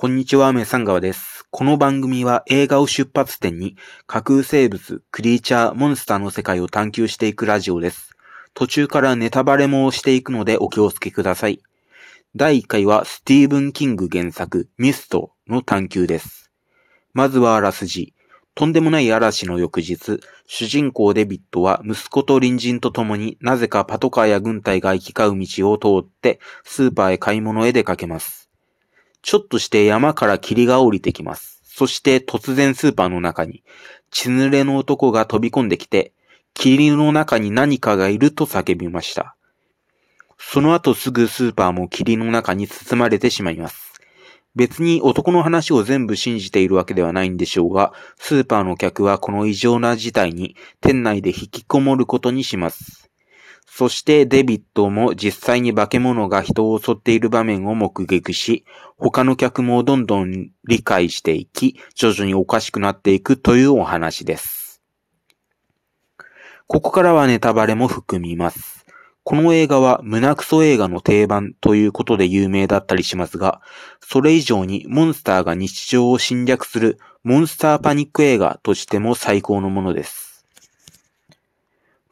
こんにちは、メサンガワです。この番組は映画を出発点に架空生物、クリーチャー、モンスターの世界を探求していくラジオです。途中からネタバレもしていくのでお気をつけください。第1回はスティーブン・キング原作、ミストの探求です。まずはあらすじ。とんでもない嵐の翌日、主人公デビットは息子と隣人と共になぜかパトカーや軍隊が行き交う道を通ってスーパーへ買い物へ出かけます。ちょっとして山から霧が降りてきます。そして突然スーパーの中に血濡れの男が飛び込んできて、霧の中に何かがいると叫びました。その後すぐスーパーも霧の中に包まれてしまいます。別に男の話を全部信じているわけではないんでしょうが、スーパーの客はこの異常な事態に店内で引きこもることにします。そしてデビットも実際に化け物が人を襲っている場面を目撃し、他の客もどんどん理解していき、徐々におかしくなっていくというお話です。ここからはネタバレも含みます。この映画は胸クソ映画の定番ということで有名だったりしますが、それ以上にモンスターが日常を侵略するモンスターパニック映画としても最高のものです。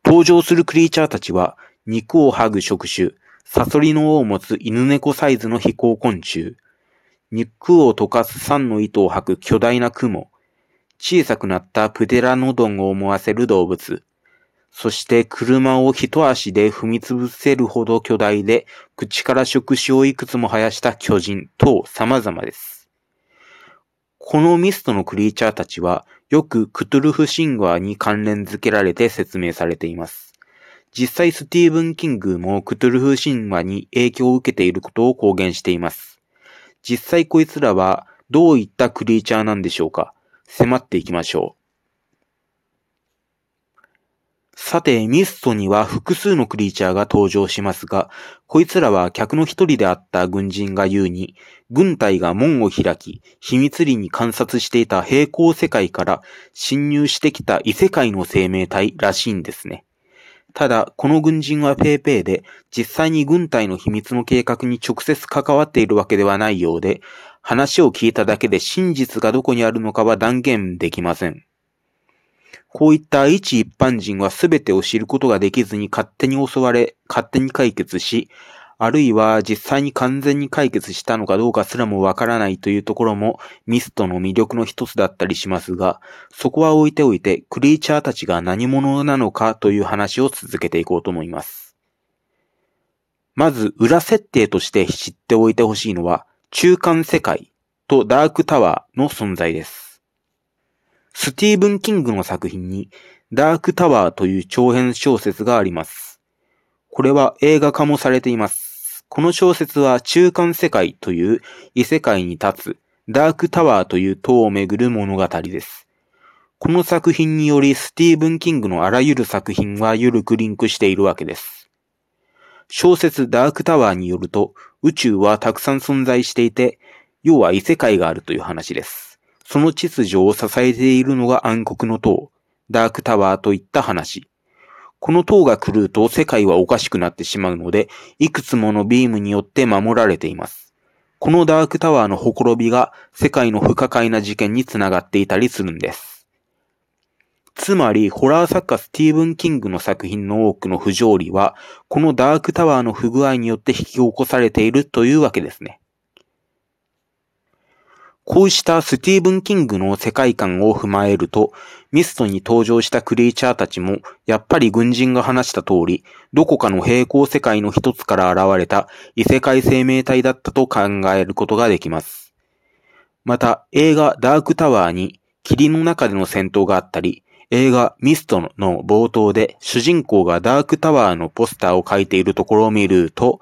登場するクリーチャーたちは肉を剥ぐ触手、サソリの尾を持つ犬猫サイズの飛行昆虫、肉を溶かす酸の糸を吐く巨大な雲、小さくなったプテラノドンを思わせる動物、そして車を一足で踏み潰せるほど巨大で、口から触手をいくつも生やした巨人等様々です。このミストのクリーチャーたちは、よくクトゥルフ神話に関連づけられて説明されています。実際スティーブン・キングもクトゥルフ神話に影響を受けていることを公言しています。実際こいつらはどういったクリーチャーなんでしょうか？迫っていきましょう。さて、ミストには複数のクリーチャーが登場しますが、こいつらは客の一人であった軍人が言うに、軍隊が門を開き、秘密裏に観察していた平行世界から侵入してきた異世界の生命体らしいんですね。ただ、この軍人はペーペーで、実際に軍隊の秘密の計画に直接関わっているわけではないようで、話を聞いただけで真実がどこにあるのかは断言できません。こういった一一般人は全てを知ることができずに勝手に襲われ、勝手に解決し、あるいは実際に完全に解決したのかどうかすらもわからないというところもミストの魅力の一つだったりしますが、そこは置いておいてクリーチャーたちが何者なのかという話を続けていこうと思います。まず裏設定として知っておいてほしいのは中間世界とダークタワーの存在です。スティーブン・キングの作品にダークタワーという長編小説があります。これは映画化もされています。この小説は中間世界という異世界に立つダークタワーという塔をめぐる物語です。この作品によりスティーブン・キングのあらゆる作品は緩くリンクしているわけです。小説ダークタワーによると宇宙はたくさん存在していて、要は異世界があるという話です。その秩序を支えているのが暗黒の塔、ダークタワーといった話。この塔が狂うと世界はおかしくなってしまうので、いくつものビームによって守られています。このダークタワーのほころびが世界の不可解な事件につながっていたりするんです。つまり、ホラー作家スティーブン・キングの作品の多くの不条理は、このダークタワーの不具合によって引き起こされているというわけですね。こうしたスティーブン・キングの世界観を踏まえると、ミストに登場したクリーチャーたちも、やっぱり軍人が話した通り、どこかの平行世界の一つから現れた異世界生命体だったと考えることができます。また、映画ダークタワーに霧の中での戦闘があったり、映画ミストの冒頭で主人公がダークタワーのポスターを描いているところを見ると、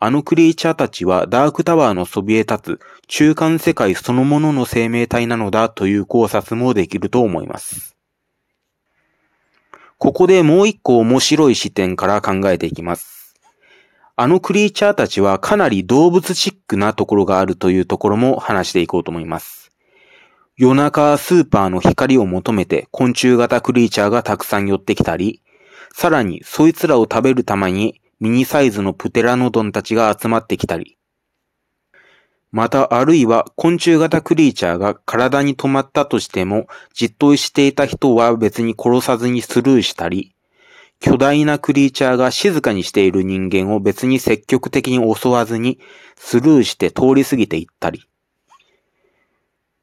あのクリーチャーたちはダークタワーのそびえ立つ中間世界そのものの生命体なのだという考察もできると思います。ここでもう一個面白い視点から考えていきます。あのクリーチャーたちはかなり動物チックなところがあるというところも話していこうと思います。夜中スーパーの光を求めて昆虫型クリーチャーがたくさん寄ってきたり、さらにそいつらを食べるためにミニサイズのプテラノドンたちが集まってきたり、またあるいは昆虫型クリーチャーが体に止まったとしても、じっとしていた人は別に殺さずにスルーしたり、巨大なクリーチャーが静かにしている人間を別に積極的に襲わずにスルーして通り過ぎていったり。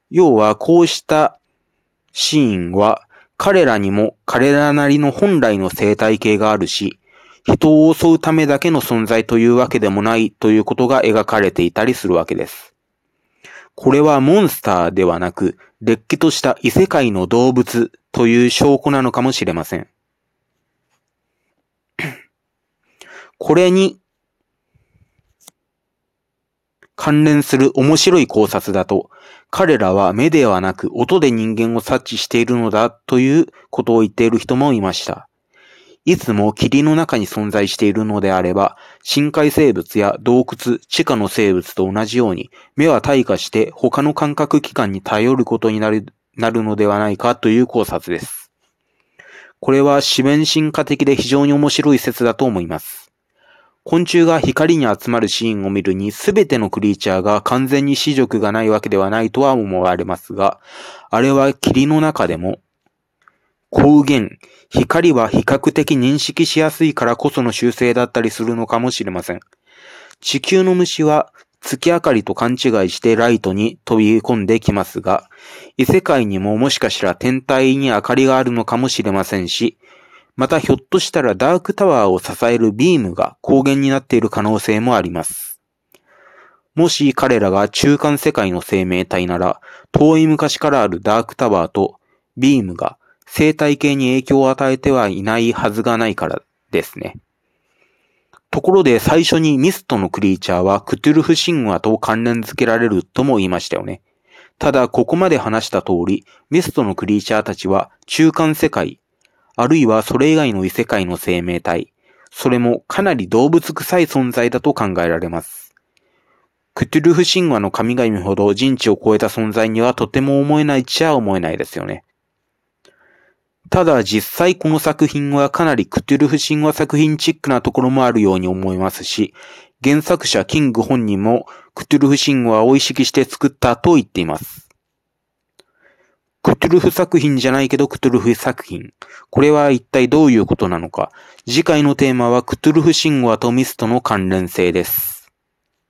要はこうしたシーンは彼らにも彼らなりの本来の生態系があるし、人を襲うためだけの存在というわけでもないということが描かれていたりするわけです。これはモンスターではなく、れっきとした異世界の動物という証拠なのかもしれません。これに関連する面白い考察だと、彼らは目ではなく音で人間を察知しているのだということを言っている人もいました。いつも霧の中に存在しているのであれば、深海生物や洞窟、地下の生物と同じように、目は退化して他の感覚器官に頼ることになるなるのではないかという考察です。これは四面進化的で非常に面白い説だと思います。昆虫が光に集まるシーンを見るに、すべてのクリーチャーが完全に視力がないわけではないとは思われますが、あれは霧の中でも光源、光は比較的認識しやすいからこその習性だったりするのかもしれません。地球の虫は月明かりと勘違いしてライトに飛び込んできますが、異世界にももしかしたら天体に明かりがあるのかもしれませんし、またひょっとしたらダークタワーを支えるビームが光源になっている可能性もあります。もし彼らが中間世界の生命体なら、遠い昔からあるダークタワーとビームが生態系に影響を与えてはいないはずがないからですね。ところで最初にミストのクリーチャーはクトゥルフ神話と関連付けられるとも言いましたよね。ただここまで話した通り、ミストのクリーチャーたちは中間世界、あるいはそれ以外の異世界の生命体、それもかなり動物臭い存在だと考えられます。クトゥルフ神話の神々ほど人知を超えた存在にはとても思えないっちゃ思えないですよね。ただ実際この作品はかなりクトゥルフ神話作品チックなところもあるように思いますし、原作者キング本人もクトゥルフ神話を意識して作ったと言っています。クトゥルフ作品じゃないけどクトゥルフ作品。これは一体どういうことなのか。次回のテーマはクトゥルフ神話とミストの関連性です。